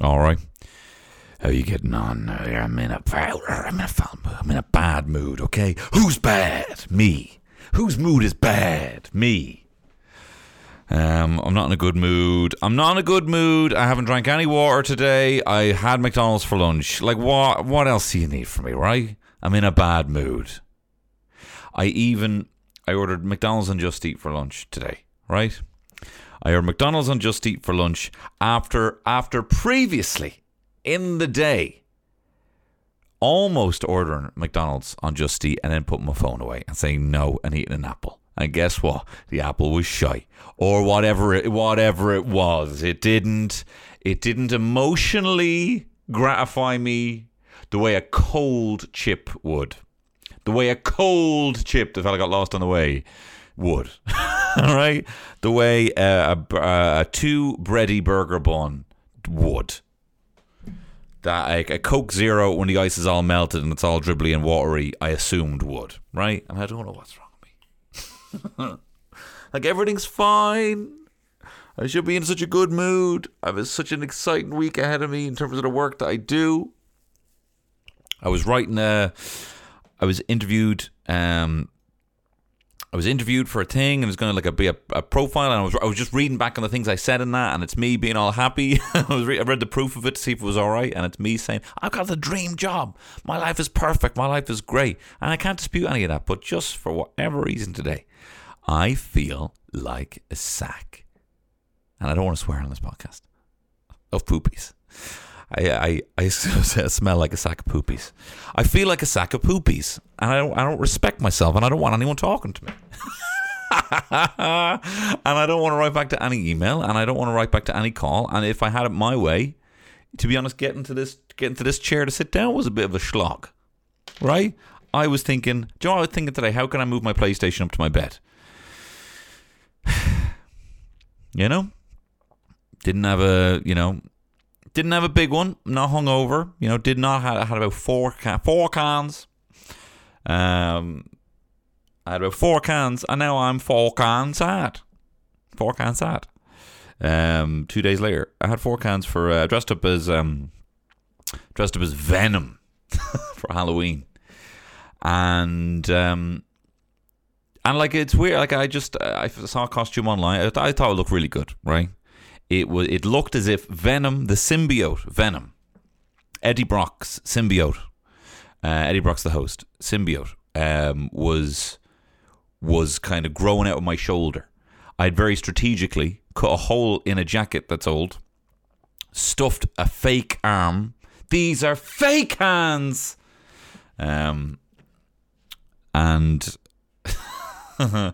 All right. How you getting on? Uh, I'm in a foul, I'm in a foul mood. I'm in a bad mood. Okay. Who's bad? Me. Whose mood is bad? Me. Um, I'm not in a good mood. I'm not in a good mood. I haven't drank any water today. I had McDonald's for lunch. Like what? What else do you need from me, right? I'm in a bad mood. I even I ordered McDonald's and Just Eat for lunch today, right? I ordered McDonald's on Just Eat for lunch after after previously in the day almost ordering McDonald's on Just Eat and then putting my phone away and saying no and eating an apple. And guess what? The apple was shy, or whatever it whatever it was. It didn't it didn't emotionally gratify me the way a cold chip would, the way a cold chip that fella got lost on the way would. All right, the way a, a, two bready burger bun would that like a Coke Zero when the ice is all melted and it's all dribbly and watery, I assumed would, right? And I don't know what's wrong with me. like everything's fine. I should be in such a good mood. I have such an exciting week ahead of me in terms of the work that I do. I was writing a, I was interviewed um was interviewed for a thing and it was going to like a, be a, a profile and I was I was just reading back on the things I said in that and it's me being all happy. I was re- I read the proof of it to see if it was all right and it's me saying I've got the dream job. My life is perfect. My life is great and I can't dispute any of that. But just for whatever reason today, I feel like a sack, and I don't want to swear on this podcast of poopies. I, I, I smell like a sack of poopies. I feel like a sack of poopies, and I don't, I don't respect myself, and I don't want anyone talking to me. and I don't want to write back to any email, and I don't want to write back to any call. And if I had it my way, to be honest, getting to this, getting to this chair to sit down was a bit of a slog, right? I was thinking, do you know I was thinking today? How can I move my PlayStation up to my bed? you know, didn't have a, you know, didn't have a big one. Not hungover. You know, did not. I had about four can, four cans. Um, I had about four cans, and now I'm four cans sad. Four cans sad. Um, two days later, I had four cans for uh, dressed up as um, dressed up as Venom for Halloween, and um, and like it's weird. Like I just I saw a costume online. I thought it looked really good, right? It was. It looked as if Venom, the symbiote, Venom, Eddie Brock's symbiote, uh, Eddie Brock's the host, symbiote, um, was was kind of growing out of my shoulder. I'd very strategically cut a hole in a jacket that's old, stuffed a fake arm. These are fake hands. Um, and uh,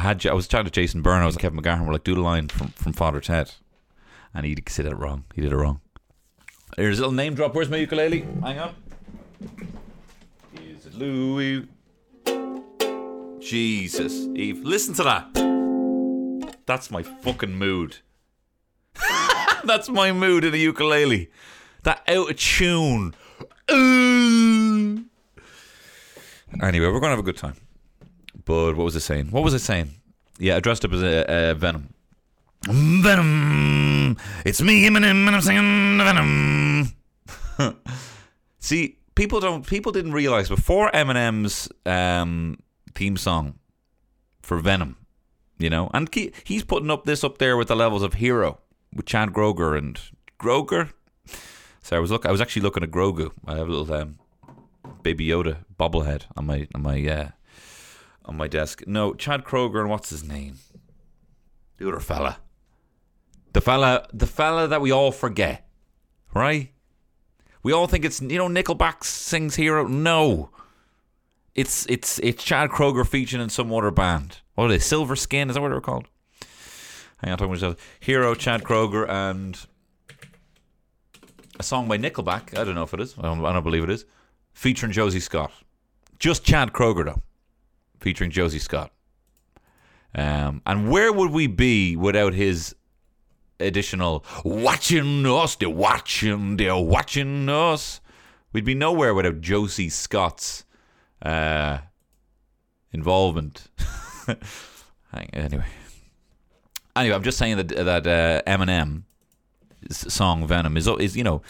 I had I was chatting to Jason Byrne. I was like, Kevin McGahern. We're like, do the line from from Father Ted, and he said it wrong. He did it wrong. Here's a little name drop. Where's my ukulele? Hang on. Is it Louis? Jesus, Eve, listen to that. That's my fucking mood. That's my mood in a ukulele. That out of tune. Ooh. Anyway, we're gonna have a good time. But what was it saying? What was it saying? Yeah, I dressed up as a, a Venom. Venom. It's me, Eminem, and I'm singing Venom. See, people don't. People didn't realize before Eminem's um, theme song for Venom, you know, and he, he's putting up this up there with the levels of Hero with Chad Kroeger and Groger. So I was look. I was actually looking at Grogu. I have a little um, Baby Yoda bobblehead on my on my uh, on my desk. No, Chad Kroeger and what's his name? The other fella. The fella the fella that we all forget. Right? We all think it's you know Nickelback sings Hero. No. It's it's it's Chad Kroeger featuring in some other band. What are they? Silver Skin, is that what they're called? Hang on, talking about Hero, Chad Kroeger, and a song by Nickelback. I don't know if it is. I don't, I don't believe it is. Featuring Josey Scott. Just Chad Kroeger though. Featuring Josey Scott. Um, and where would we be without his additional watching us? They're watching. They're watching us. We'd be nowhere without Josey Scott's uh, involvement. anyway, anyway, I'm just saying that that uh, Eminem song Venom is is you know.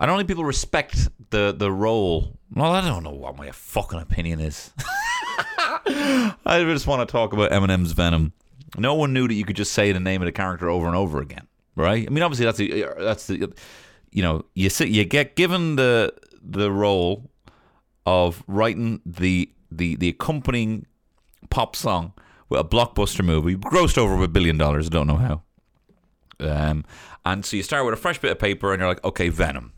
I don't think people respect the the role. Well, I don't know what my fucking opinion is. I just want to talk about Eminem's Venom. No one knew that you could just say the name of the character over and over again, right? I mean, obviously that's the that's the you know you sit you get given the the role of writing the the the accompanying pop song with a blockbuster movie, grossed over a billion dollars. I don't know how. Um, and so you start with a fresh bit of paper, and you're like, okay, Venom,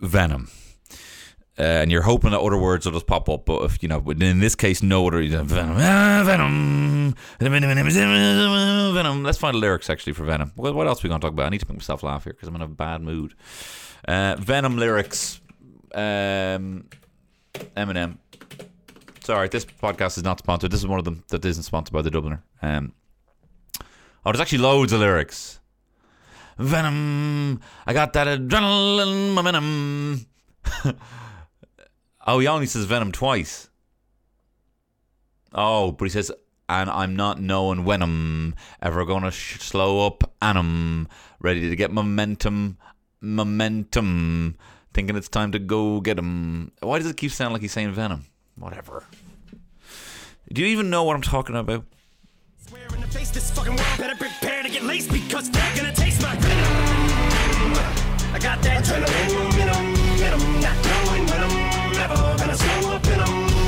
Venom. Uh, and you're hoping that other words will just pop up, but if you know, in this case, no other Venom, ah, Venom, Venom, Venom. Let's find the lyrics actually for Venom. What, what else are we gonna talk about? I need to make myself laugh here because I'm in a bad mood. Uh, Venom lyrics, um, Eminem. Sorry, this podcast is not sponsored. This is one of them that isn't sponsored by the Dubliner. Um, oh, there's actually loads of lyrics. Venom, I got that adrenaline momentum. oh, he only says Venom twice. Oh, but he says, and I'm not knowing when I'm ever gonna sh- slow up, and I'm ready to get momentum, momentum. Thinking it's time to go get him. Why does it keep sounding like he's saying Venom? Whatever. Do you even know what I'm talking about? Gonna slow up.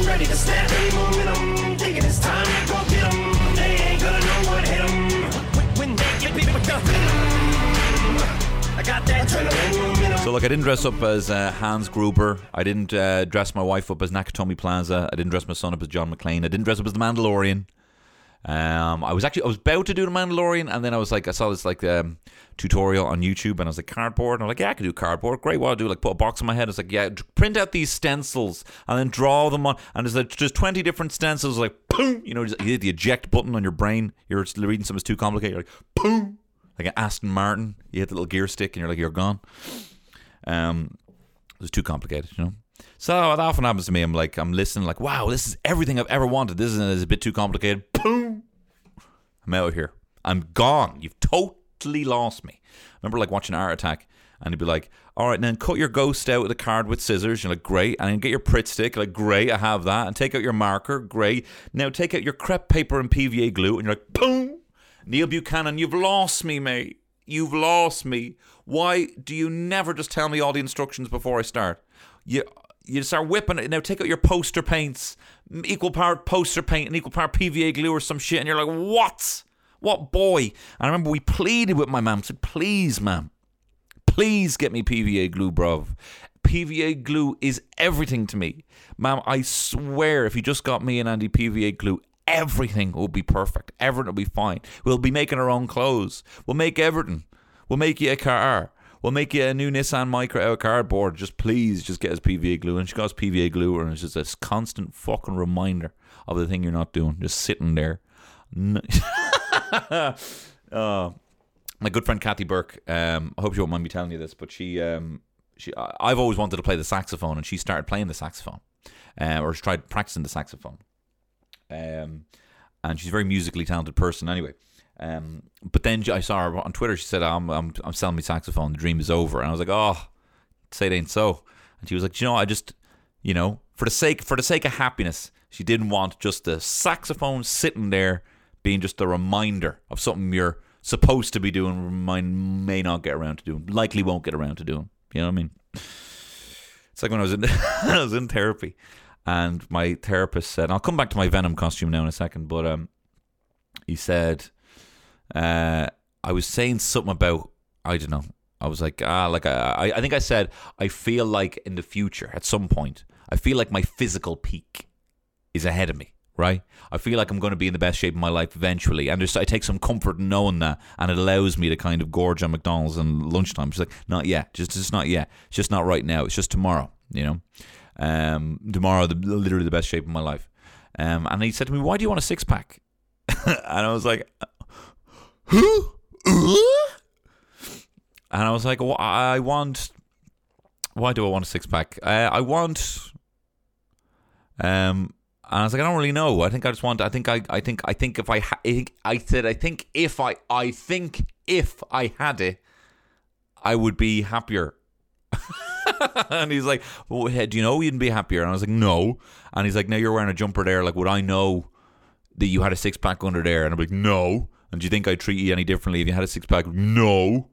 Ready to snap any momentum, thinking it's time to go get 'em. They ain't gonna know what hit 'em when, they get with the. I. So, look, I didn't dress up as uh, Hans Gruber. I didn't uh, dress my wife up as Nakatomi Plaza. I didn't dress my son up as John McClane. I didn't dress up as the Mandalorian. Um, I was actually I was about to do the Mandalorian, and then I was like, I saw this like um, tutorial on YouTube, and I was like, cardboard, and I'm like, yeah, I can do cardboard. Great, what I do? Like put a box on my head. It's like, yeah, print out these stencils and then draw them on. And there's like just twenty different stencils. Like, boom, you know, you hit the eject button on your brain. You're reading something that's too complicated. You're like, boom, like an Aston Martin. You hit the little gear stick, and you're like, you're gone. Um, it was too complicated, you know. So it often happens to me. I'm like, I'm listening, like, wow, this is everything I've ever wanted. This is, a bit too complicated. Boom, I'm out of here. I'm gone. You've totally lost me. remember, like watching Art Attack, and he'd be like, all right, then cut your ghost out with a card with scissors. You're like, great. And then get your Pritt stick. Like, great, I have that. And take out your marker. Great. Now take out your crepe paper and PVA glue. And you're like, boom. Neil Buchanan, you've lost me, mate. You've lost me. Why do you never just tell me all the instructions before I start? You you start whipping it. Now take out your poster paints, equal part poster paint and equal part PVA glue or some shit, and you're like, what? What boy? And I remember we pleaded with my mum, said, please, ma'am, please get me PVA glue, bruv. PVA glue is everything to me. Ma'am, I swear if you just got me and Andy PVA glue, everything will be perfect. Everything will be fine. We'll be making our own clothes. We'll make everything. We'll make you a car. We'll make you a new Nissan Micra out of cardboard. Just please, just get us PVA glue. And she got us PVA glue, and it's just this constant fucking reminder of the thing you're not doing. Just sitting there. Oh, my good friend Kathy Burke. Um, I hope you won't mind me telling you this, but she, um, she, I've always wanted to play the saxophone, and she started playing the saxophone, uh, or she tried practicing the saxophone. Um, and she's a very musically talented person, anyway. Um, but then I saw her on Twitter. She said, "I'm, I'm, I'm selling my saxophone. The dream is over." And I was like, "Oh, say it ain't so." And she was like, "You know, I just, you know, for the sake, for the sake of happiness, she didn't want just the saxophone sitting there being just a reminder of something you're supposed to be doing, might may not get around to doing, likely won't get around to doing. You know what I mean? It's like when I was in, I was in therapy, and my therapist said, "I'll come back to my Venom costume now in a second, but um, he said." uh, I was saying something about I don't know. I was like, ah, like I, I think I said I feel like in the future at some point, I feel like my physical peak is ahead of me. Right, I feel like I'm going to be in the best shape of my life eventually, and I take some comfort in knowing that, and it allows me to kind of gorge on McDonald's and lunchtime. She's like, not yet, just just not yet, it's just not right now. It's just tomorrow, you know. Um, tomorrow, the, literally the best shape of my life. Um, and he said to me, "Why do you want a six pack?" and I was like, who? And I was like, well, I want. Why do I want a six pack? Uh, I want. Um, And I was like, I don't really know. I think I just want. I think I. I think. I think if I. Ha- I, think, I said. I think if I. I think if I had it, I would be happier. and he's like, well, "Do you know you'd be happier?" And I was like, "No." And he's like, "Now you're wearing a jumper there. Like, would I know that you had a six pack under there?" And I'm like, "No." And do you think I'd treat you any differently if you had a six pack? No.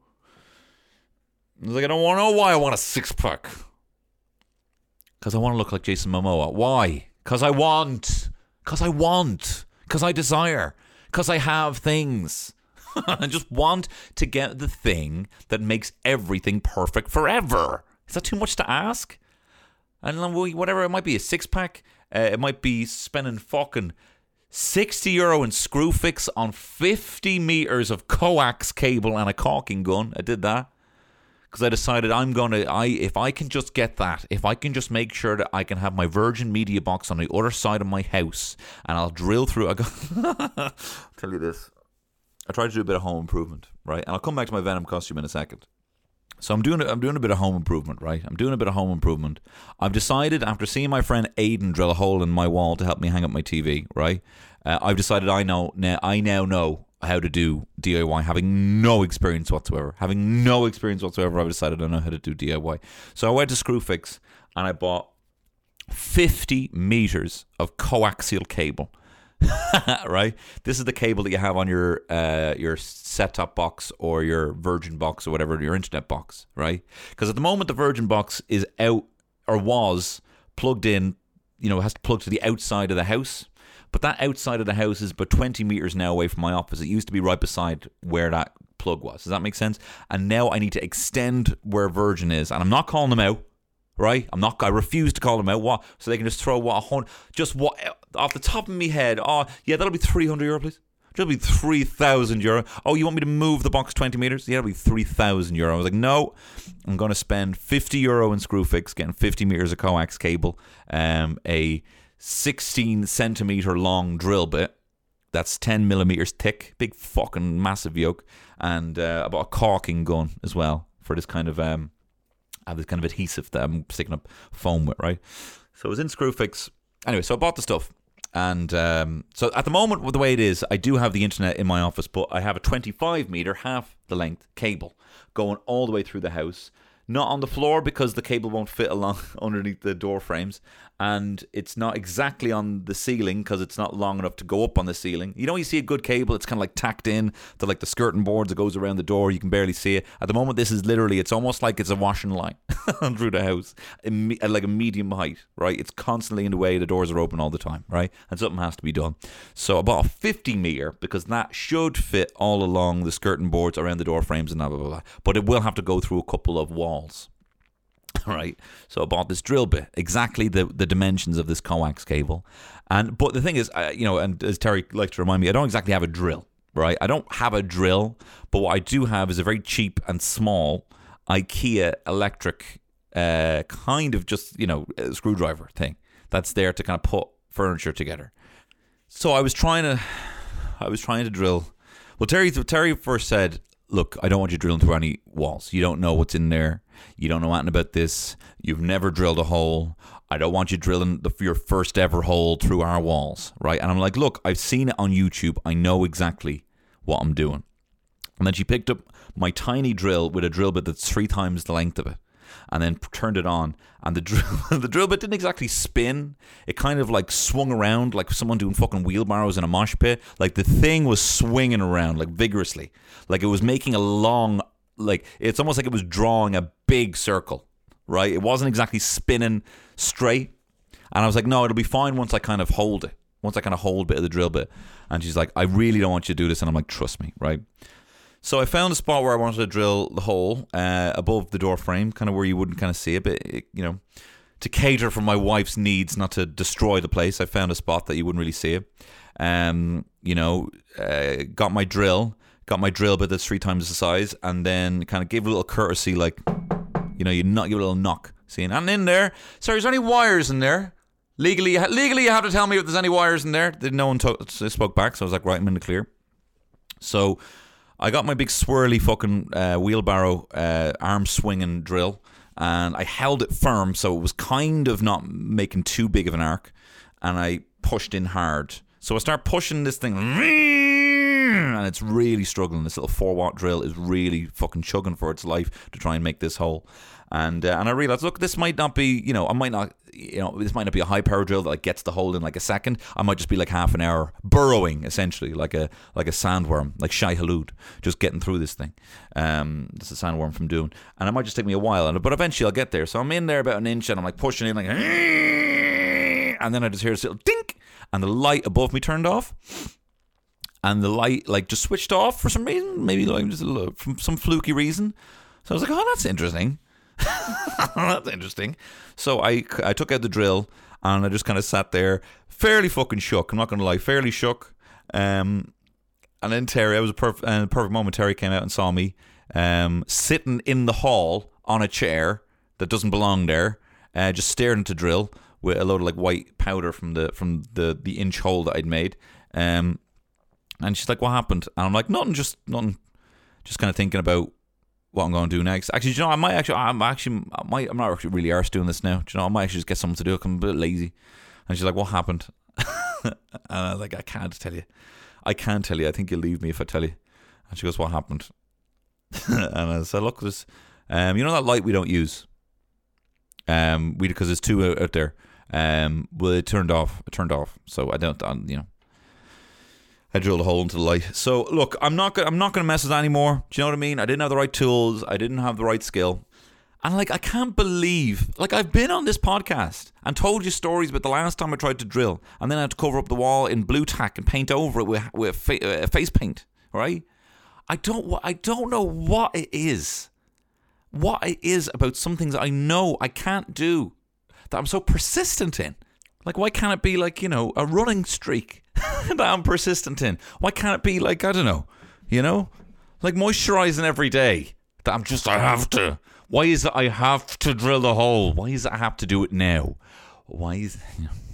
I was like, I don't want to know why I want a six pack. Because I want to look like Jason Momoa. Why? Because I want. Because I want. Because I desire. Because I have things. I just want to get the thing that makes everything perfect forever. Is that too much to ask? And whatever, it might be a six pack. Uh, it might be spending fucking 60 euro in Screwfix on 50 meters of coax cable and a caulking gun. I did that because I decided I'm gonna I if I can just get that, if I can just make sure that I can have my Virgin Media box on the other side of my house, and I'll drill through. I got tell you this. I tried to do a bit of home improvement, right? And I'll come back to my Venom costume in a second. So I'm doing I'm doing a bit of home improvement, right? I'm doing a bit of home improvement. I've decided after seeing my friend Aiden drill a hole in my wall to help me hang up my TV, right? Uh, I've decided I know now I now know how to do DIY, having no experience whatsoever. Having no experience whatsoever, I've decided I know how to do DIY. So I went to Screwfix and I bought 50 meters of coaxial cable. right? This is the cable that you have on your uh, your set top box or your Virgin box or whatever your internet box, right? Because at the moment the Virgin box is out or was plugged in, you know, has to plug to the outside of the house. But that outside of the house is about 20 meters now away from my office. It used to be right beside where that plug was. Does that make sense? And now I need to extend where Virgin is, and I'm not calling them out. Right, I'm not. I refuse to call them out. What? So they can just throw what a hundred, just what off the top of my head. Oh, yeah, that'll be 300 euro, please. That'll be 3,000 euro. Oh, you want me to move the box 20 meters? Yeah, it'll be 3,000 euro. I was like, no, I'm going to spend 50 euro in Screwfix, getting 50 meters of coax cable, um, a 16 centimeter long drill bit. That's 10 millimeters thick, big fucking massive yoke, and uh, about a caulking gun as well for this kind of um, have this kind of adhesive that I'm sticking up foam with, right? So I was in Screwfix. Anyway, so I bought the stuff. And um, so at the moment, with the way it is, I do have the internet in my office, but I have a 25 meter, half the length cable going all the way through the house. Not on the floor because the cable won't fit along underneath the door frames, and it's not exactly on the ceiling because it's not long enough to go up on the ceiling. You know, you see a good cable, it's kind of like tacked in to like the skirting boards that goes around the door. You can barely see it. At the moment, this is literally, it's almost like it's a washing line through the house, like a medium height, right? It's constantly in the way. The doors are open all the time, right? And something has to be done. So I bought a 50 meter because that should fit all along the skirting boards around the door frames and blah blah. blah. But it will have to go through a couple of walls. right? So I bought this drill bit, exactly the, the dimensions of this coax cable. And but the thing is, you know, and as Terry likes to remind me, I don't exactly have a drill, right? I don't have a drill, but what I do have is a very cheap and small IKEA electric, uh, kind of just you know screwdriver thing that's there to kind of put furniture together. So I was trying to, I was trying to drill. Well, Terry Terry first said, "Look, I don't want you drilling through any walls. You don't know what's in there." You don't know anything about this. You've never drilled a hole. I don't want you drilling the, your first ever hole through our walls, right? And I'm like, look, I've seen it on YouTube. I know exactly what I'm doing. And then she picked up my tiny drill with a drill bit that's three times the length of it and then turned it on and the drill the drill bit didn't exactly spin it kind of like swung around like someone doing fucking wheelbarrows in a mosh pit like the thing was swinging around like vigorously like it was making a long like it's almost like it was drawing a big circle, right? It wasn't exactly spinning straight. And I was like, no, it'll be fine once I kind of hold it. Once I kind of hold a bit of the drill bit. And she's like, I really don't want you to do this. And I'm like, trust me, right? So I found a spot where I wanted to drill the hole uh, above the door frame, kind of where you wouldn't kind of see it, but you know, to cater for my wife's needs, not to destroy the place. I found a spot that you wouldn't really see it. Um, you know, uh, got my drill, got my drill bit that's three times the size, and then kind of gave a little courtesy, like, you know, you knock, give a little knock, seeing, and in there, sorry, is there any wires in there? Legally, legally, you have to tell me if there's any wires in there. No one to- spoke back, so I was like, right, I'm in the clear. So I got my big swirly fucking uh, wheelbarrow uh, arm swinging drill, and I held it firm, so it was kind of not making too big of an arc. and I pushed in hard. So I start pushing this thing, and it's really struggling. This little four watt drill is really fucking chugging for its life to try and make this hole. And uh, and I realized, look, this might not be, you know, I might not, you know, this might not be a high power drill that like gets the hole in like a second. I might just be like half an hour burrowing, essentially, like a like a sandworm, like Shai Hulud, just getting through this thing. Um, this is a sandworm from Dune, and it might just take me a while, and but eventually I'll get there. So I'm in there about an inch, and I'm like pushing in, like, and then I just hear this little dink, and the light above me turned off and the light like just switched off for some reason, maybe like just little, from some fluky reason. So I was like, oh, that's interesting. that's interesting. So I I took out the drill and I just kind of sat there, fairly fucking shook. I'm not gonna lie, fairly shook. Um, and then Terry, I was a perfect, uh, perfect moment. Terry came out and saw me um, sitting in the hall on a chair that doesn't belong there, uh, just staring into drill with a load of like white powder from the from the the inch hole that I'd made. Um, and she's like, "What happened?" And I'm like, "Nothing, just nothing, just kind of thinking about what I'm going to do next." Actually, you know, I might actually, I'm actually, I might, I'm not actually really arse doing this now. Do you know, I might actually just get something to do. I'm a bit lazy. And she's like, "What happened?" and I was like, "I can't tell you. I can't tell you. I think you'll leave me if I tell you." And she goes, "What happened?" and I said, "Look, this, um, you know that light we don't use, um, we because there's two out, out there." Um, well, it turned off. It turned off. So I don't, I, you know, I drilled a hole into the light. So look, I'm not gonna I'm not gonna mess with that anymore. Do you know what I mean? I didn't have the right tools. I didn't have the right skill. And like I can't believe like I've been on this podcast and told you stories about the last time I tried to drill and then I had to cover up the wall in blue tack and paint over it with with fa- uh, face paint, right? I don't I don't know what it is. What it is about some things I know I can't do that I'm so persistent in. Like, why can't it be like, you know, a running streak that I'm persistent in? Why can't it be like, I don't know, you know, like moisturizing every day that I'm just, I have to. Why is it I have to drill the hole? Why is it I have to do it now? Why is,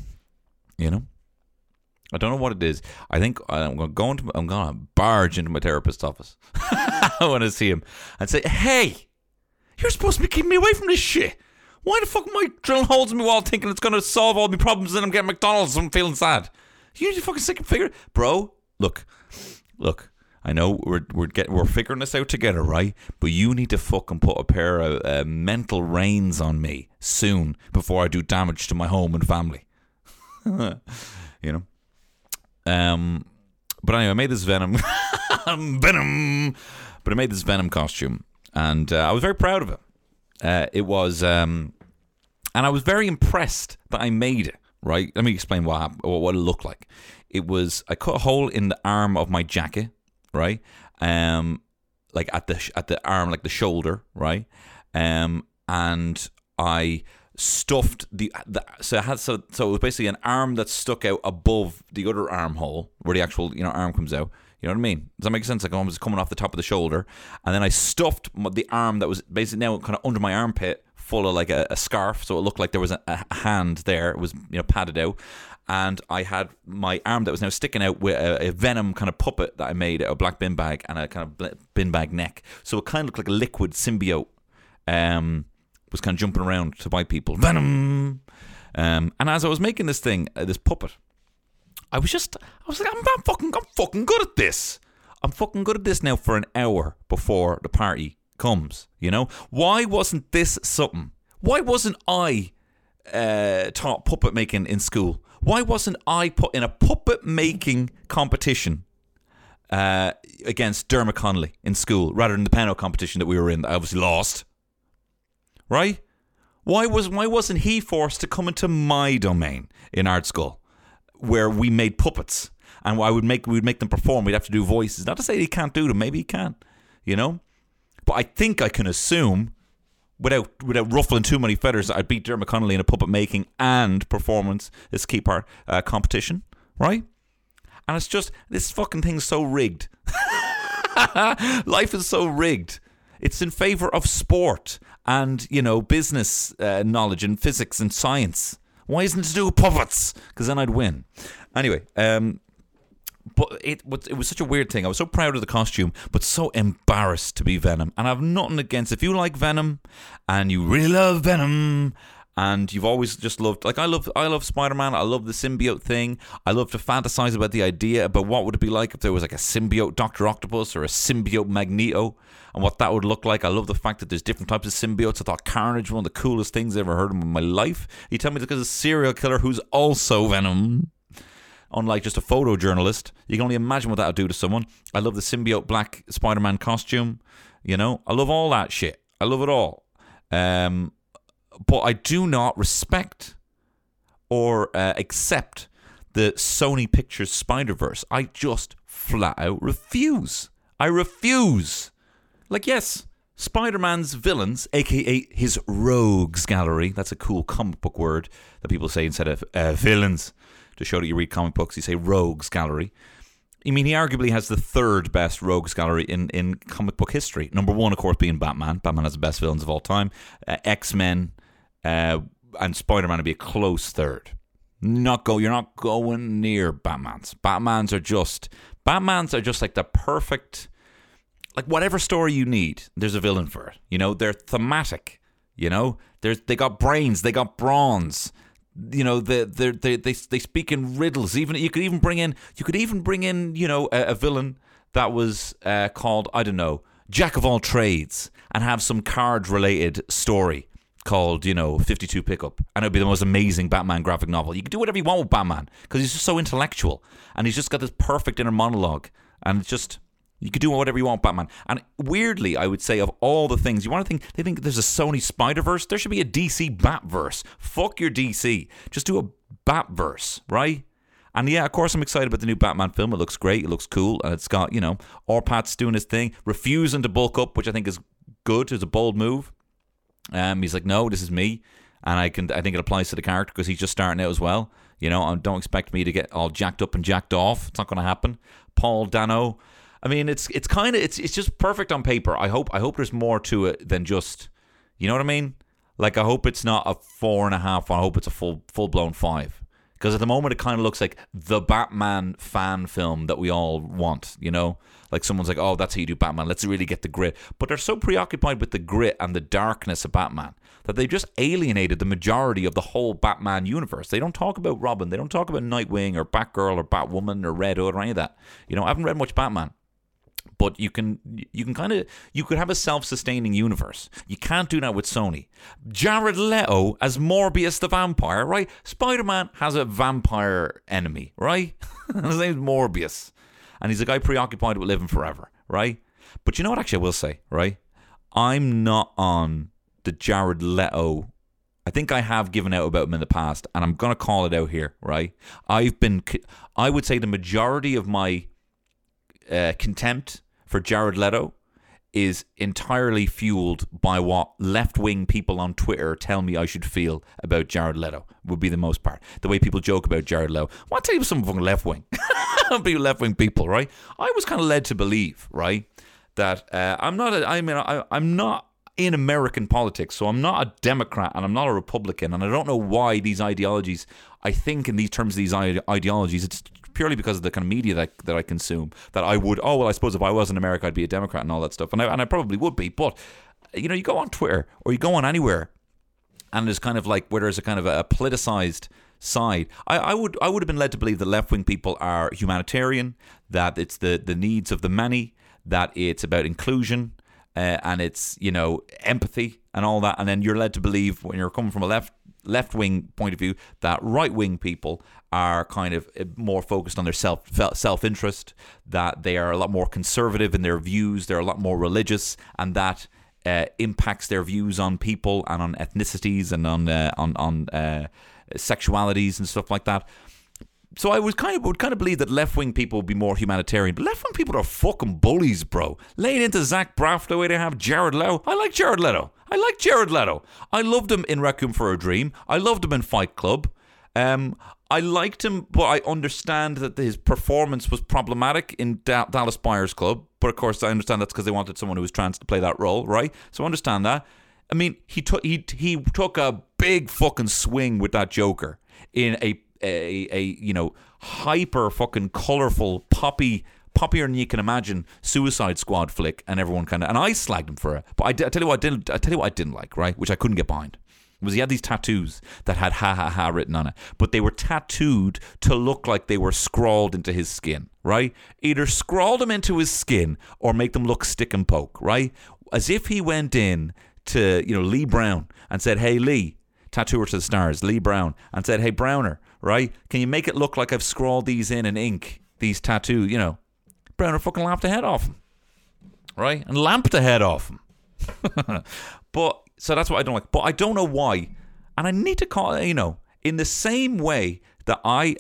you know? I don't know what it is. I think I'm going to I'm going to barge into my therapist's office. I want to see him and say, hey, you're supposed to be keeping me away from this shit. Why the fuck am I drilling holes in my wall thinking it's going to solve all my problems and I'm getting McDonald's and I'm feeling sad? You need to fucking sick and figure it. Bro, look, look, I know we're we're getting we're figuring this out together, right? But you need to fucking put a pair of uh, mental reins on me soon before I do damage to my home and family. you know. Um, but anyway, I made this Venom, Venom, but I made this Venom costume, and uh, I was very proud of it. Uh, it was, um, and I was very impressed that I made it. Right, let me explain what hap- what it looked like. It was I cut a hole in the arm of my jacket, right, um, like at the at the arm, like the shoulder, right, um, and I stuffed the, the so I had so so it was basically an arm that stuck out above the other armhole where the actual you know arm comes out. You know what I mean? Does that make sense? Like I was coming off the top of the shoulder, and then I stuffed the arm that was basically now kind of under my armpit, full of like a, a scarf, so it looked like there was a, a hand there. It was you know padded out, and I had my arm that was now sticking out with a, a venom kind of puppet that I made out of black bin bag and a kind of bin bag neck. So it kind of looked like a liquid symbiote. Um, was kind of jumping around to bite people. Venom. Um, and as I was making this thing, uh, this puppet, I was just, I was like, I'm, I'm fucking, I'm fucking good at this. I'm fucking good at this now for an hour before the party comes. You know, why wasn't this something? Why wasn't I uh, taught puppet making in school? Why wasn't I put in a puppet making competition uh, against Dermot Connolly in school rather than the piano competition that we were in that I obviously lost? Right? Why was why wasn't he forced to come into my domain in art school, where we made puppets and I would make we'd make them perform. We'd have to do voices. Not to say he can't do them. Maybe he can, you know. But I think I can assume, without without ruffling too many feathers, I'd beat Dermot Connolly in a puppet making and performance this key part uh, competition, right? And it's just this fucking thing's so rigged. Life is so rigged. It's in favor of sport and you know business uh, knowledge and physics and science. Why isn't it to do with puppets? Because then I'd win. Anyway, um, but it was it was such a weird thing. I was so proud of the costume, but so embarrassed to be Venom. And I've nothing against if you like Venom and you really love Venom and you've always just loved like I love I love Spider-Man. I love the symbiote thing. I love to fantasize about the idea about what would it be like if there was like a symbiote Doctor Octopus or a symbiote Magneto and what that would look like. I love the fact that there's different types of symbiotes. I thought Carnage was one of the coolest things I ever heard of in my life. You tell me because a serial killer who's also Venom. Unlike just a photojournalist, you can only imagine what that would do to someone. I love the symbiote black Spider-Man costume. You know, I love all that shit. I love it all. Um, but I do not respect or uh, accept the Sony Pictures Spider Verse. I just flat out refuse. I refuse. Like, yes, Spider Man's villains, aka his rogues gallery, that's a cool comic book word that people say instead of uh, villains to show that you read comic books, you say rogues gallery. I mean, he arguably has the third best rogues gallery in, in comic book history. Number one, of course, being Batman. Batman has the best villains of all time. Uh, X Men uh, and Spider Man would be a close third. Not go. You're not going near Batman's. Batman's are just Batman's are just like the perfect, like whatever story you need. There's a villain for it. You know, they're thematic. You know, there's they got brains. They got bronze you know they they they they speak in riddles. Even you could even bring in you could even bring in you know a, a villain that was uh, called I don't know Jack of all trades and have some card related story called you know 52 pickup and it'd be the most amazing batman graphic novel you can do whatever you want with batman because he's just so intellectual and he's just got this perfect inner monologue and it's just you could do whatever you want, Batman. And weirdly, I would say of all the things you want to think, they think there's a Sony Spider Verse. There should be a DC Batverse. Fuck your DC. Just do a Batverse, right? And yeah, of course, I'm excited about the new Batman film. It looks great. It looks cool, and it's got you know R-Pattz's doing his thing, refusing to bulk up, which I think is good. It's a bold move. Um, he's like, no, this is me, and I can. I think it applies to the character because he's just starting out as well. You know, don't expect me to get all jacked up and jacked off. It's not going to happen. Paul Dano I mean, it's it's kind of it's it's just perfect on paper. I hope I hope there's more to it than just, you know what I mean? Like I hope it's not a four and a half. I hope it's a full full blown five. Because at the moment it kind of looks like the Batman fan film that we all want. You know, like someone's like, "Oh, that's how you do Batman. Let's really get the grit." But they're so preoccupied with the grit and the darkness of Batman that they've just alienated the majority of the whole Batman universe. They don't talk about Robin. They don't talk about Nightwing or Batgirl or Batwoman or Red Hood or any of that. You know, I haven't read much Batman but you can you can kind of you could have a self-sustaining universe. You can't do that with Sony. Jared Leto as Morbius the vampire, right? Spider-Man has a vampire enemy, right? His name's Morbius, and he's a guy preoccupied with living forever, right? But you know what? Actually, I will say, right? I'm not on the Jared Leto. I think I have given out about him in the past, and I'm gonna call it out here, right? I've been, I would say, the majority of my uh, contempt for Jared Leto is entirely fueled by what left wing people on Twitter tell me I should feel about Jared Leto, would be the most part. The way people joke about Jared Leto. I want to tell you something left wing. be left wing people, right? I was kind of led to believe, right, that uh, I'm not, a, I mean, I, I'm not in American politics. So I'm not a Democrat and I'm not a Republican. And I don't know why these ideologies, I think in these terms of these ideologies, it's purely because of the kind of media that, that I consume that I would, oh, well, I suppose if I was in America, I'd be a Democrat and all that stuff. And I, and I probably would be. But, you know, you go on Twitter or you go on anywhere and there's kind of like where there's a kind of a politicized side. I, I would I would have been led to believe that left wing people are humanitarian, that it's the, the needs of the many, that it's about inclusion, uh, and it's you know empathy and all that, and then you're led to believe when you're coming from a left left wing point of view that right wing people are kind of uh, more focused on their self self interest, that they are a lot more conservative in their views, they're a lot more religious, and that uh, impacts their views on people and on ethnicities and on uh, on on uh, sexualities and stuff like that so I was kind of would kind of believe that left wing people would be more humanitarian, but left wing people are fucking bullies, bro. Laying into Zach Braff the way they have Jared Leto. I like Jared Leto. I like Jared Leto. I loved him in Requiem for a Dream. I loved him in Fight Club. Um, I liked him, but I understand that his performance was problematic in da- Dallas Buyers Club. But of course, I understand that's because they wanted someone who was trans to play that role, right? So I understand that. I mean, he took he he took a big fucking swing with that Joker in a a, a you know hyper fucking colorful poppy poppier than you can imagine Suicide Squad flick, and everyone kind of and I slagged him for it. But I, I tell you what, I didn't. I tell you what, I didn't like, right? Which I couldn't get behind. was he had these tattoos that had ha ha ha written on it, but they were tattooed to look like they were scrawled into his skin, right? Either scrawl them into his skin or make them look stick and poke, right? As if he went in to, you know, Lee Brown and said, Hey Lee, tattooer to the stars, Lee Brown, and said, Hey Browner, right? Can you make it look like I've scrawled these in in ink, these tattoo, you know? Browner fucking laughed the head off him. Right? And lamped the head off him. but so that's what I don't like. But I don't know why. And I need to call you know, in the same way that I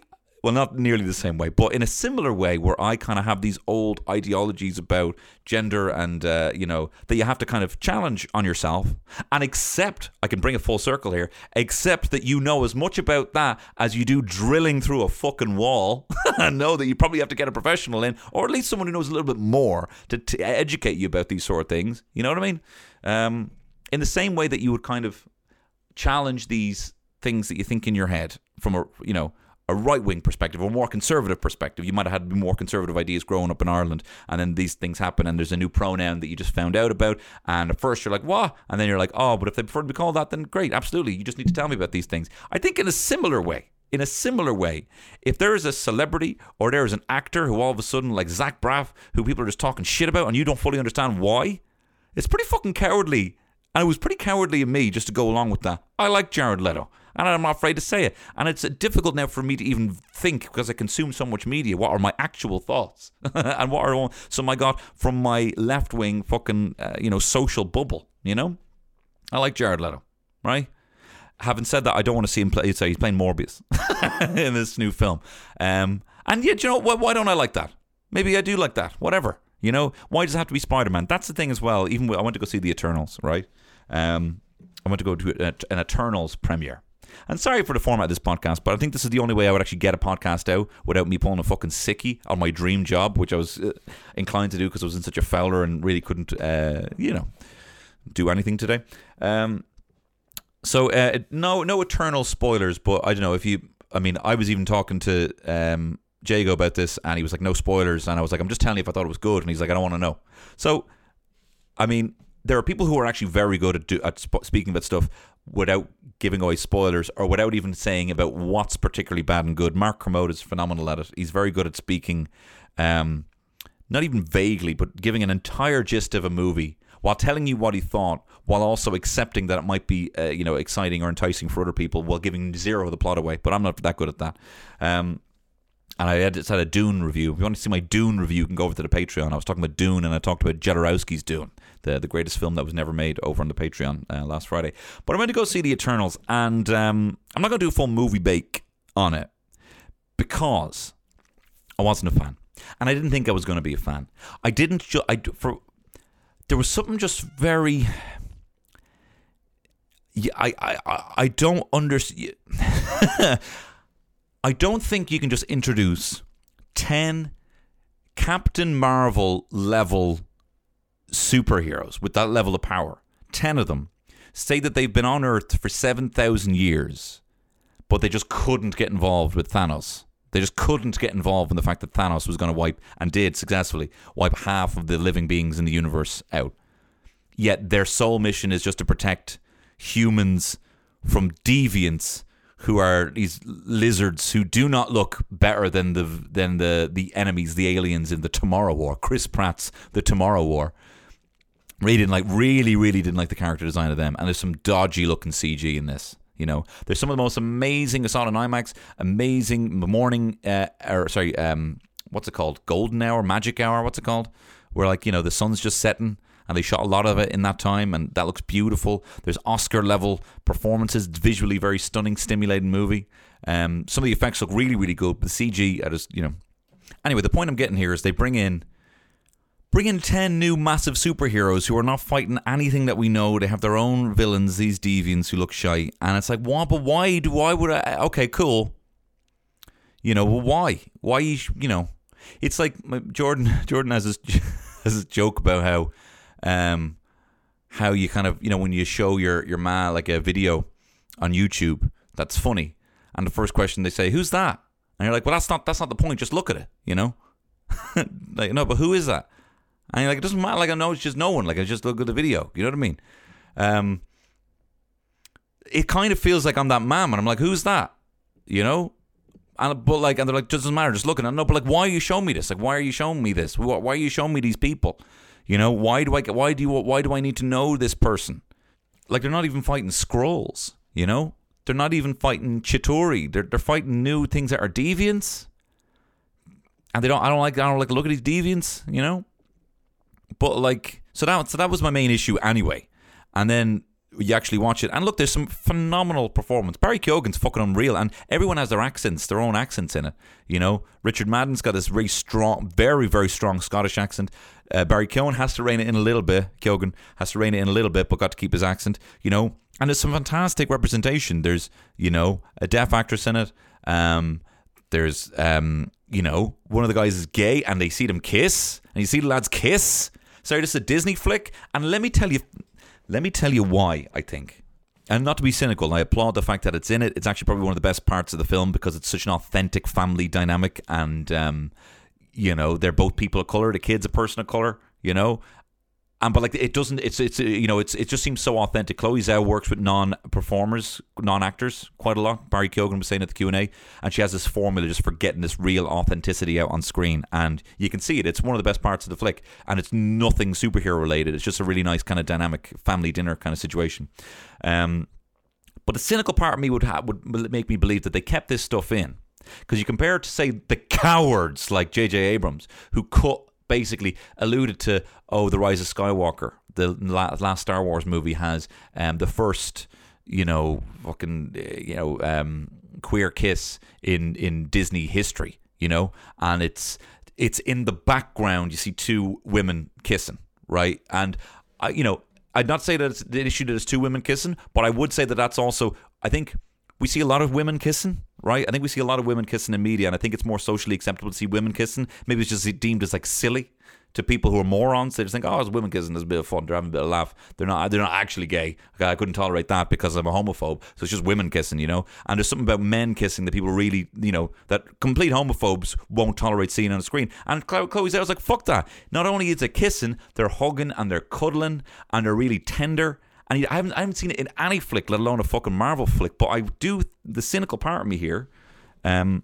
well, not nearly the same way, but in a similar way where I kind of have these old ideologies about gender and, uh, you know, that you have to kind of challenge on yourself and accept, I can bring a full circle here, accept that you know as much about that as you do drilling through a fucking wall and know that you probably have to get a professional in or at least someone who knows a little bit more to, to educate you about these sort of things. You know what I mean? Um, in the same way that you would kind of challenge these things that you think in your head from a, you know, a right wing perspective or more conservative perspective. You might have had more conservative ideas growing up in Ireland, and then these things happen, and there's a new pronoun that you just found out about. And at first you're like, what? And then you're like, oh, but if they prefer to be called that, then great, absolutely. You just need to tell me about these things. I think in a similar way, in a similar way, if there is a celebrity or there is an actor who all of a sudden, like Zach Braff, who people are just talking shit about, and you don't fully understand why, it's pretty fucking cowardly. And it was pretty cowardly of me just to go along with that. I like Jared Leto and I'm not afraid to say it. And it's difficult now for me to even think because I consume so much media. What are my actual thoughts, and what are some I got from my left wing fucking uh, you know social bubble? You know, I like Jared Leto, right? Having said that, I don't want to see him play. Say he's playing Morbius in this new film. Um, and yet, you know, why, why don't I like that? Maybe I do like that. Whatever. You know, why does it have to be Spider Man? That's the thing as well. Even I went to go see the Eternals, right? Um, I went to go to an Eternals premiere. And sorry for the format of this podcast, but I think this is the only way I would actually get a podcast out without me pulling a fucking sickie on my dream job, which I was uh, inclined to do because I was in such a fouler and really couldn't, uh, you know, do anything today. Um, so uh, no, no eternal spoilers, but I don't know if you. I mean, I was even talking to um, Jago about this, and he was like, "No spoilers," and I was like, "I'm just telling you if I thought it was good," and he's like, "I don't want to know." So, I mean, there are people who are actually very good at, do, at sp- speaking about stuff without giving away spoilers or without even saying about what's particularly bad and good. Mark Kermode is phenomenal at it. He's very good at speaking, um, not even vaguely, but giving an entire gist of a movie while telling you what he thought, while also accepting that it might be, uh, you know, exciting or enticing for other people, while giving zero of the plot away. But I'm not that good at that. Um, and I had, had a Dune review. If you want to see my Dune review, you can go over to the Patreon. I was talking about Dune, and I talked about Jodorowsky's Dune the the greatest film that was never made over on the Patreon uh, last Friday. But I went to go see the Eternals, and um, I'm not going to do a full movie bake on it because I wasn't a fan, and I didn't think I was going to be a fan. I didn't. Ju- I for there was something just very. Yeah, I, I, I don't understand. I don't think you can just introduce 10 Captain Marvel level superheroes with that level of power, 10 of them, say that they've been on Earth for 7,000 years, but they just couldn't get involved with Thanos. They just couldn't get involved in the fact that Thanos was going to wipe, and did successfully, wipe half of the living beings in the universe out. Yet their sole mission is just to protect humans from deviants who are these lizards who do not look better than the than the the enemies, the aliens in the Tomorrow War. Chris Pratt's The Tomorrow War. Really didn't like really really didn't like the character design of them. And there's some dodgy looking cg in this you know? There's some of the most amazing it on imax amazing morning uh, or sorry um what's it called? Golden hour magic hour what's it called? Where like you know the sun's just setting and they shot a lot of it in that time and that looks beautiful there's oscar level performances visually very stunning stimulating movie um some of the effects look really really good the cg i just you know anyway the point i'm getting here is they bring in Bring in 10 new massive superheroes who are not fighting anything that we know. They have their own villains, these deviants who look shy. And it's like, what? But why do why would I? Okay, cool. You know, well, why? Why, you know? It's like Jordan Jordan has this, has this joke about how um, how you kind of, you know, when you show your, your ma like a video on YouTube that's funny. And the first question they say, who's that? And you're like, well, that's not that's not the point. Just look at it, you know. like, no, but who is that? And you're like, it doesn't matter. Like, I know it's just no one. Like, I just look at the video. You know what I mean? Um, it kind of feels like I'm that man, and I'm like, who's that? You know. And but like, and they're like, doesn't matter, just looking. I know, but like, why are you showing me this? Like, why are you showing me this? Why are you showing me these people? You know, why do I? Why do you? Why do I need to know this person? Like, they're not even fighting Skrulls. You know, they're not even fighting Chitauri. They're they're fighting new things that are deviants. And they don't. I don't like. I don't like. Look at these deviants. You know. But like, so that so that was my main issue anyway. And then you actually watch it, and look, there's some phenomenal performance. Barry Keoghan's fucking unreal, and everyone has their accents, their own accents in it. You know, Richard Madden's got this very strong, very very strong Scottish accent. Uh, Barry Keoghan has to rein it in a little bit. Keoghan has to rein it in a little bit, but got to keep his accent. You know, and there's some fantastic representation. There's you know a deaf actress in it. Um, there's um, you know, one of the guys is gay, and they see them kiss, and you see the lads kiss. This is a Disney flick, and let me tell you, let me tell you why I think. And not to be cynical, I applaud the fact that it's in it. It's actually probably one of the best parts of the film because it's such an authentic family dynamic, and um, you know they're both people of color. The kid's a person of color, you know, and but like it doesn't. It's it's you know it's it just seems so authentic. Chloe Zhao works with non-performers, non-actors quite a lot. Barry Keoghan was saying at the Q and A, and she has this formula just for getting this real authenticity out on screen, and you can see it. It's one of the best parts of the flick, and it's nothing superhero related. It's just a really nice kind of dynamic family dinner kind of situation. Um, but the cynical part of me would ha- would make me believe that they kept this stuff in because you compare it to say the cowards like J.J. Abrams who cut basically alluded to oh the rise of skywalker. The last star wars movie has um, the first you know fucking you know um, queer kiss in in disney history you know? And it's it's in the background you see two women kissing right? And I, you know i'd not say that it's the issue that it's two women kissing but i would say that that's also i think we see a lot of women kissing, right? I think we see a lot of women kissing in media, and I think it's more socially acceptable to see women kissing. Maybe it's just deemed as like silly to people who are morons. They just think, oh, it's women kissing. There's a bit of fun. They're having a bit of laugh. They're not. They're not actually gay. I couldn't tolerate that because I'm a homophobe. So it's just women kissing, you know. And there's something about men kissing that people really, you know, that complete homophobes won't tolerate seeing on the screen. And Chloe said, I was like, fuck that. Not only is it kissing, they're hugging and they're cuddling and they're really tender and I haven't I haven't seen it in any flick, let alone a fucking Marvel flick. But I do the cynical part of me here, um,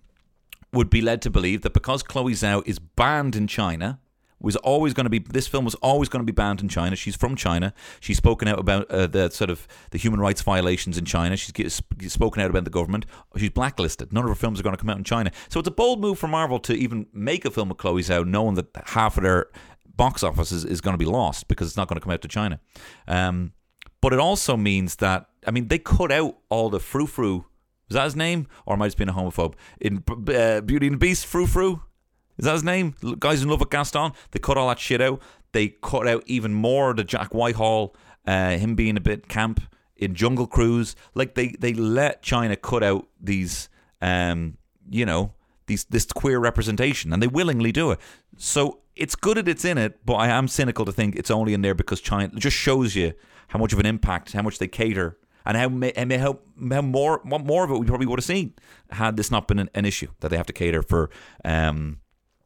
would be led to believe that because Chloe Zhao is banned in China, was always going to be this film was always going to be banned in China. She's from China. She's spoken out about uh, the sort of the human rights violations in China. She's spoken out about the government. She's blacklisted. None of her films are going to come out in China. So it's a bold move for Marvel to even make a film with Chloe Zhao, knowing that half of their box office is, is going to be lost because it's not going to come out to China. Um, but it also means that I mean they cut out all the frou frou. Was that his name, or am I just being a homophobe? In uh, Beauty and the Beast, frou frou. Is that his name? Guys in love with Gaston. They cut all that shit out. They cut out even more the Jack Whitehall, uh, him being a bit camp in Jungle Cruise. Like they they let China cut out these, um, you know, these this queer representation, and they willingly do it. So it's good that it's in it, but I am cynical to think it's only in there because China just shows you how much of an impact, how much they cater, and how how, how more more of it we probably would have seen had this not been an, an issue that they have to cater for. Um,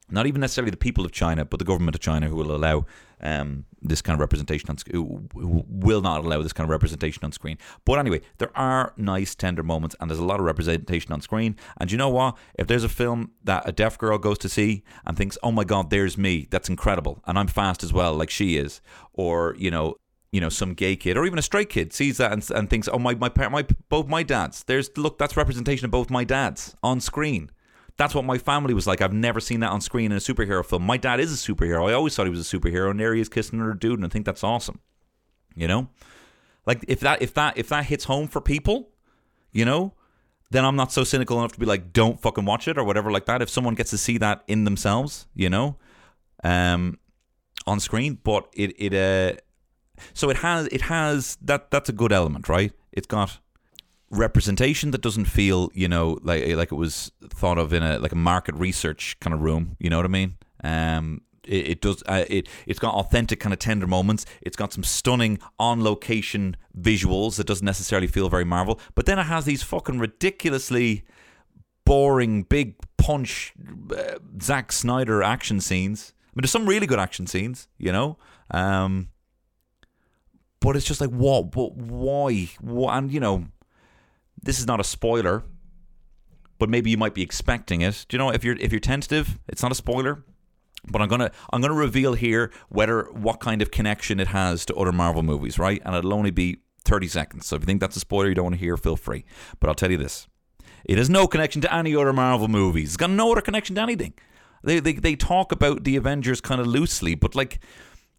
not even necessarily the people of China, but the government of China who will allow um, this kind of representation on who, who will not allow this kind of representation on screen. But anyway, there are nice tender moments, and there's a lot of representation on screen. And you know what? If there's a film that a deaf girl goes to see and thinks, "Oh my God, there's me," that's incredible, and I'm fast as well, like she is, or you know, you know some gay kid or even a straight kid sees that and, and thinks oh my my my both my dads. There's look that's representation of both my dads on screen. That's what my family was like. I've never seen that on screen in a superhero film. My dad is a superhero. I always thought he was a superhero and there he is kissing another dude and i think that's awesome you know? Like if that if that if that hits home for people you know then i'm not so cynical enough to be like don't fucking watch it or whatever like that. If someone gets to see that in themselves you know um on screen but it it uh so it has it has that that's a good element, right? It's got representation that doesn't feel, you know, like like it was thought of in a like a market research kind of room. You know what I mean? Um, it, it does. Uh, it it's got authentic kind of tender moments. It's got some stunning on location visuals that doesn't necessarily feel very Marvel. But then it has these fucking ridiculously boring big punch uh, Zack Snyder action scenes. I mean, there's some really good action scenes, you know. Um, but it's just like what, what, why, and you know, this is not a spoiler, but maybe you might be expecting it. Do you know if you're if you're tentative, it's not a spoiler. But I'm gonna I'm gonna reveal here whether what kind of connection it has to other Marvel movies, right? And it'll only be 30 seconds. So if you think that's a spoiler you don't want to hear, feel free. But I'll tell you this: it has no connection to any other Marvel movies. It's got no other connection to anything. They they they talk about the Avengers kind of loosely, but like,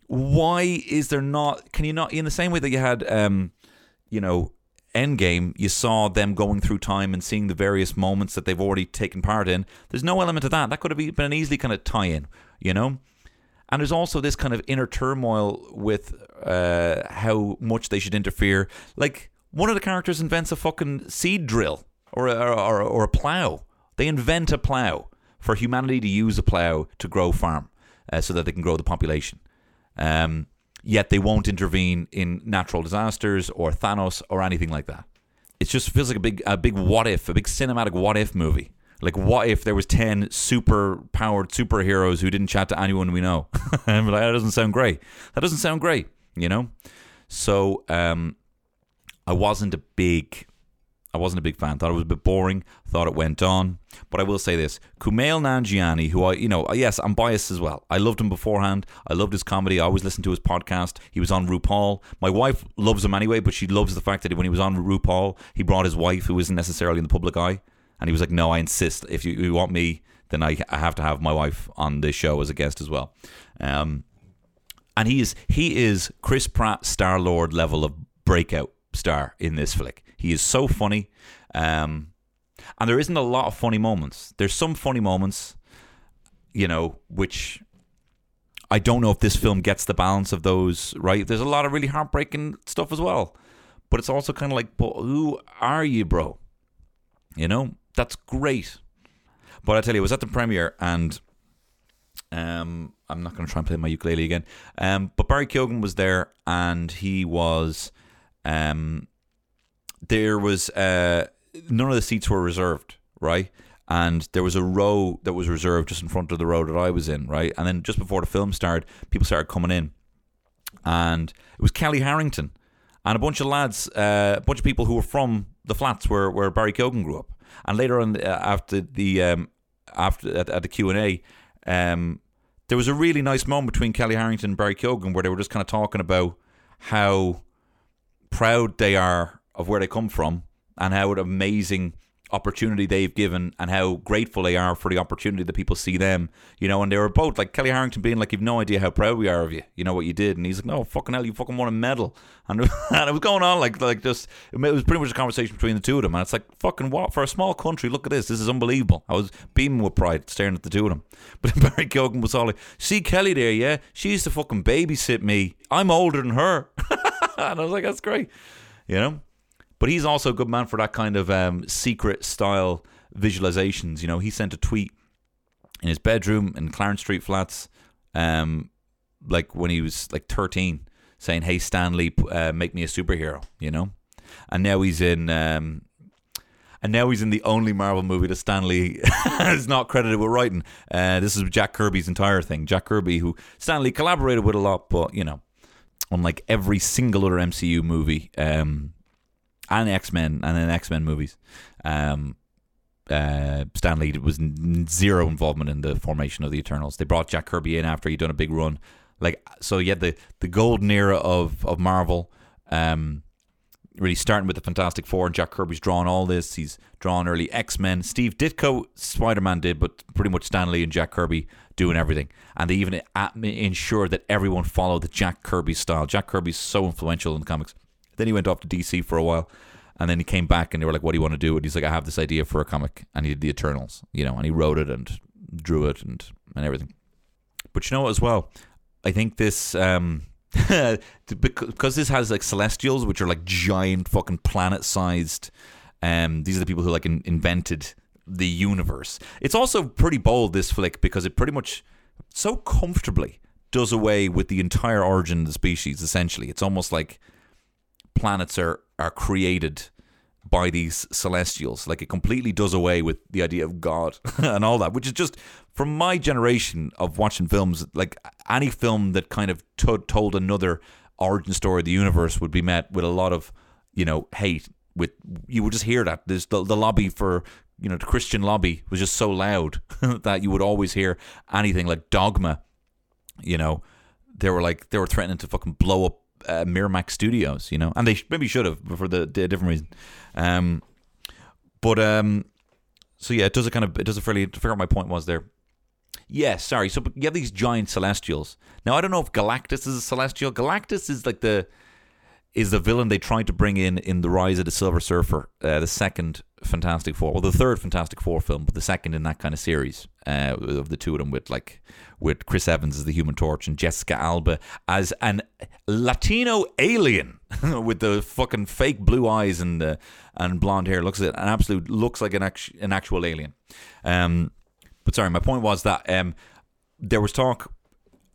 why is there not? Can you not in the same way that you had, um, you know, Endgame, you saw them going through time and seeing the various moments that they've already taken part in. There's no element of that. That could have been an easily kind of tie-in, you know. And there's also this kind of inner turmoil with uh, how much they should interfere. Like one of the characters invents a fucking seed drill or a, or, or a plow. They invent a plow for humanity to use a plow to grow farm, uh, so that they can grow the population. Um, yet they won't intervene in natural disasters or Thanos or anything like that. It just feels like a big, a big what if, a big cinematic what if movie. Like, what if there was ten super powered superheroes who didn't chat to anyone we know? like, that doesn't sound great. That doesn't sound great, you know. So, um, I wasn't a big I wasn't a big fan. Thought it was a bit boring. Thought it went on. But I will say this: Kumail Nanjiani, who I, you know, yes, I'm biased as well. I loved him beforehand. I loved his comedy. I always listened to his podcast. He was on RuPaul. My wife loves him anyway, but she loves the fact that when he was on RuPaul, he brought his wife, who isn't necessarily in the public eye, and he was like, "No, I insist. If you, you want me, then I, I have to have my wife on this show as a guest as well." Um, and he is he is Chris Pratt Star Lord level of breakout star in this flick. He is so funny. Um, and there isn't a lot of funny moments. There's some funny moments, you know, which I don't know if this film gets the balance of those right. There's a lot of really heartbreaking stuff as well. But it's also kind of like, but who are you, bro? You know, that's great. But I tell you, I was at the premiere and um, I'm not going to try and play my ukulele again. Um, but Barry Keoghan was there and he was um, there was uh, none of the seats were reserved, right? And there was a row that was reserved just in front of the row that I was in, right? And then just before the film started, people started coming in, and it was Kellie Harrington and a bunch of lads, uh, a bunch of people who were from the flats where, where Barry Keoghan grew up. And later on, uh, after the um, after at, at the Q and A, um, there was a really nice moment between Kellie Harrington and Barry Keoghan where they were just kind of talking about how proud they are of where they come from and how an amazing opportunity they've given and how grateful they are for the opportunity that people see them, you know, and they were both like Kellie Harrington being like, You've no idea how proud we are of you, you know what you did. And he's like, No, fucking hell, you fucking won a medal. And, and it was going on like like just it was pretty much a conversation between the two of them. And it's like, fucking what? For a small country, look at this. This is unbelievable. I was beaming with pride staring at the two of them. But Barry Keoghan was all like, See Kellie there, yeah? She used to fucking babysit me. I'm older than her. and I was like, That's great. You know? But he's also a good man for that kind of um, secret style visualizations. You know, he sent a tweet in his bedroom in Clarence Street Flats, um, like when he was like 13, saying, "Hey Stan Lee, uh, make me a superhero." You know, and now he's in. Um, and now he's in the only Marvel movie that Stan Lee is not credited with writing. Uh, this is Jack Kirby's entire thing. Jack Kirby, who Stan Lee collaborated with a lot, but you know, unlike every single other MCU movie, um, and X Men and then X Men movies. Um, uh, Stan Lee was n- zero involvement in the formation of the Eternals. They brought Jack Kirby in after he'd done a big run. Like so, you had the the golden era of of Marvel. Um, really starting with the Fantastic Four, and Jack Kirby's drawn all this. He's drawn early X Men. Steve Ditko, Spider Man did, but pretty much Stan Lee and Jack Kirby doing everything. And they even ensured that everyone followed the Jack Kirby style. Jack Kirby's so influential in the comics. Then he went off to DC for a while. And then he came back and they were like, What do you want to do? And he's like, I have this idea for a comic. And he did The Eternals, you know, and he wrote it and drew it and, and everything. But you know what, as well? I think this, um, because this has like celestials, which are like giant fucking planet sized, um, these are the people who like in, invented the universe. It's also pretty bold, this flick, because it pretty much so comfortably does away with the entire origin of the species, essentially. It's almost like planets are are created by these celestials. Like it completely does away with the idea of God and all that, which is just from my generation of watching films. Like any film that kind of told another origin story of the universe would be met with a lot of you know hate with you would just hear that. There's the, the lobby for you know the Christian lobby was just so loud that you would always hear anything like Dogma. You know, they were like they were threatening to fucking blow up uh, Miramax Studios. You know, and they maybe should have for the, the different reason. Um, but um, so yeah, it does a kind of it does a fairly to figure out my point was there. Yes, sorry. So you have these giant celestials. Now I don't know if Galactus is a celestial. Galactus is like the is the villain they tried to bring in in the Rise of the Silver Surfer, uh, the second Fantastic Four, well, the third Fantastic Four film, but the second in that kind of series uh, of the two of them, with like with Chris Evans as the Human Torch and Jessica Alba as an Latino alien with the fucking fake blue eyes and uh, and blonde hair. Looks an absolute looks like an actu- an actual alien. Um, but sorry, my point was that um, there was talk.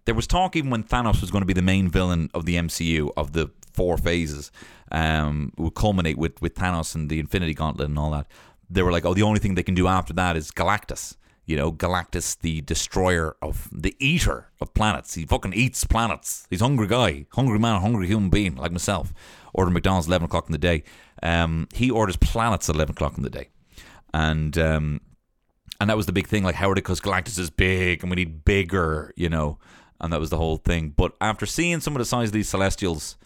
There was talk even when Thanos was going to be the main villain of the MCU of the four phases um, would culminate with, with Thanos and the Infinity Gauntlet and all that. They were like, oh, the only thing they can do after that is Galactus. You know, Galactus, the destroyer of the eater of planets. He fucking eats planets. He's a hungry guy, hungry man, hungry human being like myself. Order McDonald's eleven o'clock in the day. Um, he orders planets at eleven o'clock in the day, and um, and that was the big thing. Like, how are they? Because Galactus is big, and we need bigger. You know, and that was the whole thing. But after seeing some of the size of these Celestials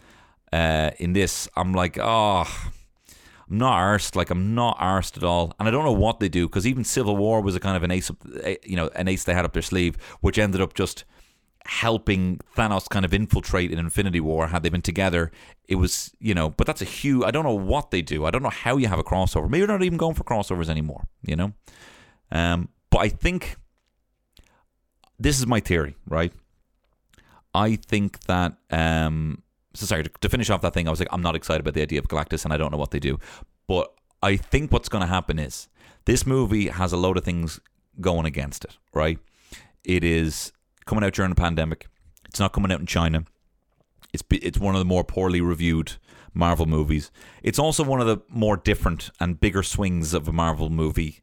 uh, in this, I'm like, oh, I'm not arsed. Like I'm not arsed at all, and I don't know what they do because even Civil War was a kind of an ace, up, you know, an ace they had up their sleeve, which ended up just helping Thanos kind of infiltrate in Infinity War. Had they been together, it was you know. But that's a huge. I don't know what they do. I don't know how you have a crossover. Maybe they're not even going for crossovers anymore. You know, um, but I think this is my theory, right? I think that um, so sorry to, to finish off that thing. I was like, I'm not excited about the idea of Galactus, and I don't know what they do. But I think what's going to happen is this movie has a load of things going against it. Right? It is coming out during a pandemic. It's not coming out in China. It's it's one of the more poorly reviewed Marvel movies. It's also one of the more different and bigger swings of a Marvel movie,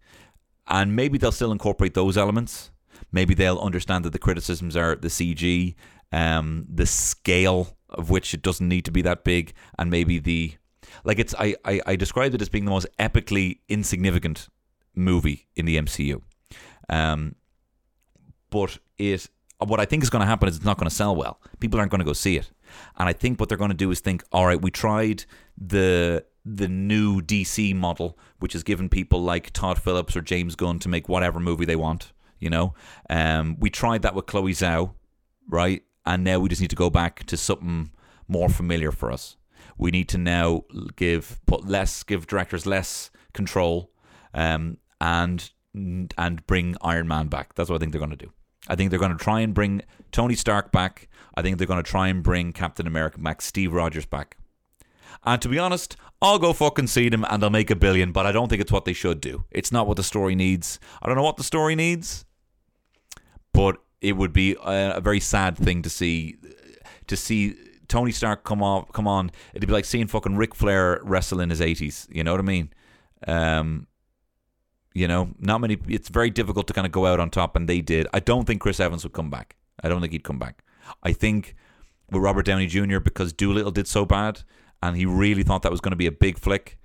and maybe they'll still incorporate those elements. Maybe they'll understand that the criticisms are the CG, um, the scale of which it doesn't need to be that big, and maybe the like it's I, I, I described it as being the most epically insignificant movie in the MCU. Um, but it what I think is going to happen is it's not going to sell well. People aren't going to go see it, and I think what they're going to do is think, all right, we tried the the new DC model, which has given people like Todd Phillips or James Gunn to make whatever movie they want. You know, um, we tried that with Chloe Zhao, right? And now we just need to go back to something more familiar for us. We need to now give put less, give directors less control, um, and and bring Iron Man back. That's what I think they're going to do. I think they're going to try and bring Tony Stark back. I think they're going to try and bring Captain America back, Steve Rogers back. And to be honest, I'll go fucking see them and they'll make a billion, but I don't think it's what they should do. It's not what the story needs. I don't know what the story needs, but it would be a, very sad thing to see to see Tony Stark come on come on. It'd be like seeing fucking Ric Flair wrestle in his eighties. You know what I mean? Um, you know, not many. It's very difficult to kind of go out on top, and they did. I don't think Chris Evans would come back. I don't think he'd come back. I think with Robert Downey Jr. because Dolittle did so bad, and he really thought that was going to be a big flick.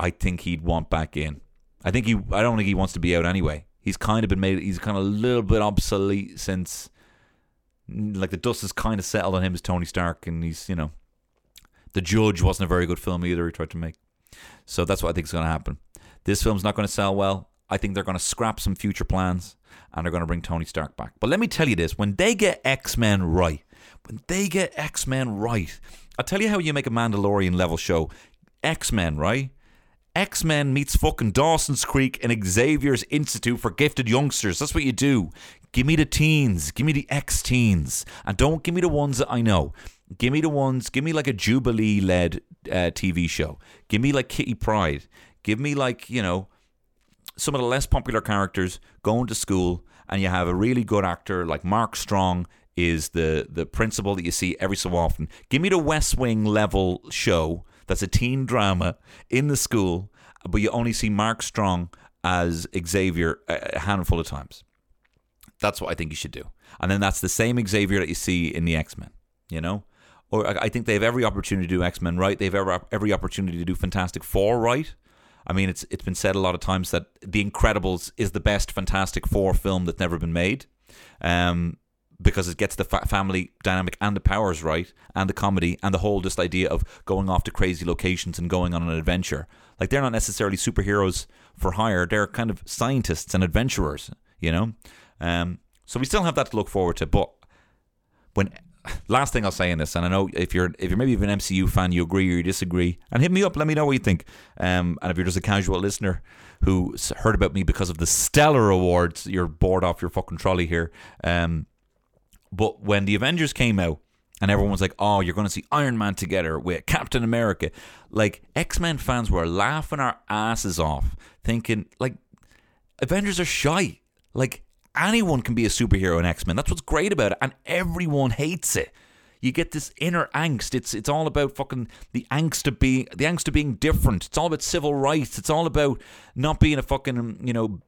I think he'd want back in. I think he. I don't think he wants to be out anyway he's kind of been made. He's kind of a little bit obsolete since, like the dust has kind of settled on him as Tony Stark, and he's you know, the Judge wasn't a very good film either. He tried to make, so that's what I think is going to happen. This film's not going to sell well. I think they're going to scrap some future plans and they're going to bring Tony Stark back. But let me tell you this: when they get X Men right, when they get X Men right, I'll tell you how you make a Mandalorian level show. X Men, right? X Men meets fucking Dawson's Creek and Xavier's Institute for Gifted Youngsters. That's what you do. Give me the teens. Give me the X teens. And don't give me the ones that I know. Give me the ones, give me like a Jubilee led uh, TV show. Give me like Kitty Pryde. Give me like, you know, some of the less popular characters going to school and you have a really good actor like Mark Strong is the the principal that you see every so often. Give me the West Wing level show that's a teen drama in the school, but you only see Mark Strong as Xavier a handful of times. That's what I think you should do. And then that's the same Xavier that you see in the X Men, you know? or I think they have every opportunity to do X Men right. They have every, every opportunity to do Fantastic Four right. I mean, it's it's been said a lot of times that The Incredibles is the best Fantastic Four film that's never been made, um, because it gets the fa- family dynamic and the powers right, and the comedy and the whole just idea of going off to crazy locations and going on an adventure. Like they're not necessarily superheroes for hire; they're kind of scientists and adventurers, you know. Um, so we still have that to look forward to, but when last thing I'll say in this, and I know if you're if you're maybe even an MCU fan, you agree or you disagree, and hit me up. Let me know what you think. Um, and if you're just a casual listener who heard about me because of the Stellar Awards, you're bored off your fucking trolley here. Um, but when the Avengers came out. And everyone was like, "Oh, you're going to see Iron Man together with Captain America." Like X Men fans were laughing our asses off, thinking like Avengers are shy. Like anyone can be a superhero in X Men. That's what's great about it, and everyone hates it. You get this inner angst. It's it's all about fucking the angst of being the angst of being different. It's all about civil rights. It's all about not being a fucking you know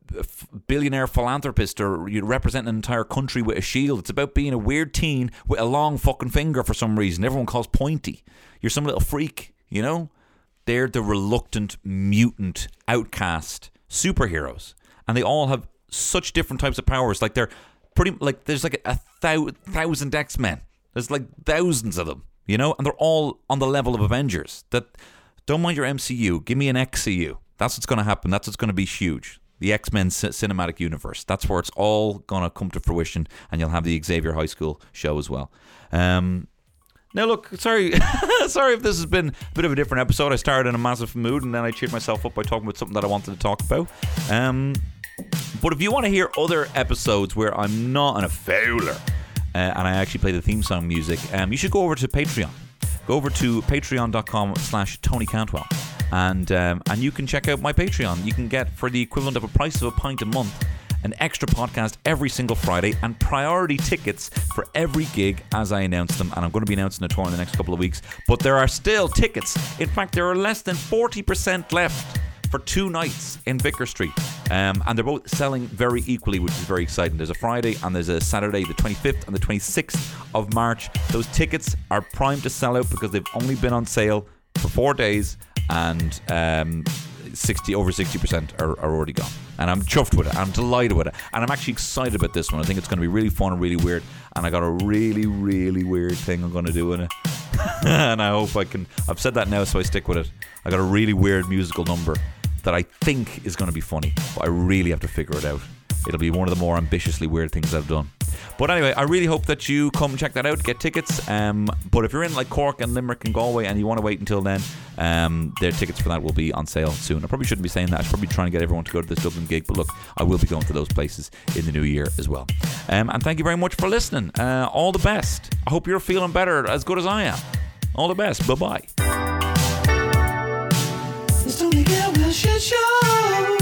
billionaire philanthropist or you represent an entire country with a shield. It's about being a weird teen with a long fucking finger for some reason. Everyone calls pointy. You're some little freak, you know. They're the reluctant, mutant, outcast superheroes, and they all have such different types of powers. Like they're pretty like there's like a, thou- thousand X Men. There's like thousands of them, you know, and they're all on the level of Avengers. That don't mind your MCU, give me an XCU. That's what's going to happen. That's what's going to be huge. The X Men c- cinematic universe. That's where it's all going to come to fruition, and you'll have the Xavier High School show as well. Um, now, look, sorry, sorry if this has been a bit of a different episode. I started in a massive mood, and then I cheered myself up by talking about something that I wanted to talk about. Um, but if you want to hear other episodes where I'm not a fouler and I actually play the theme song music, um, you should go over to Patreon. Go over to patreon.com slash Tony Cantwell. And, um, and you can check out my Patreon. You can get, for the equivalent of a price of a pint a month, an extra podcast every single Friday and priority tickets for every gig as I announce them. And I'm going to be announcing a tour in the next couple of weeks. But there are still tickets. In fact, there are less than 40% left for two nights in Vicar Street. Um, and they're both selling very equally, which is very exciting. There's a Friday and there's a Saturday, the 25th and the 26th of March. Those tickets are primed to sell out because they've only been on sale for four days and um, 60 over 60% are, are already gone. And I'm chuffed with it. I'm delighted with it. And I'm actually excited about this one. I think it's going to be really fun and really weird. And I got a really, really weird thing I'm going to do in it. and I hope I can. I've said that now, so I stick with it. I got a really weird musical number that I think is going to be funny, but I really have to figure it out. It'll be one of the more ambitiously weird things I've done. But anyway, I really hope that you come check that out, get tickets. Um, but if you're in like Cork and Limerick and Galway and you want to wait until then, um, their tickets for that will be on sale soon. I probably shouldn't be saying that. I should probably trying to get everyone to go to this Dublin gig. But look, I will be going to those places in the new year as well. Um, and thank you very much for listening. Uh, all the best. I hope you're feeling better, as good as I am. All the best. Bye bye. It's only fair, will she show?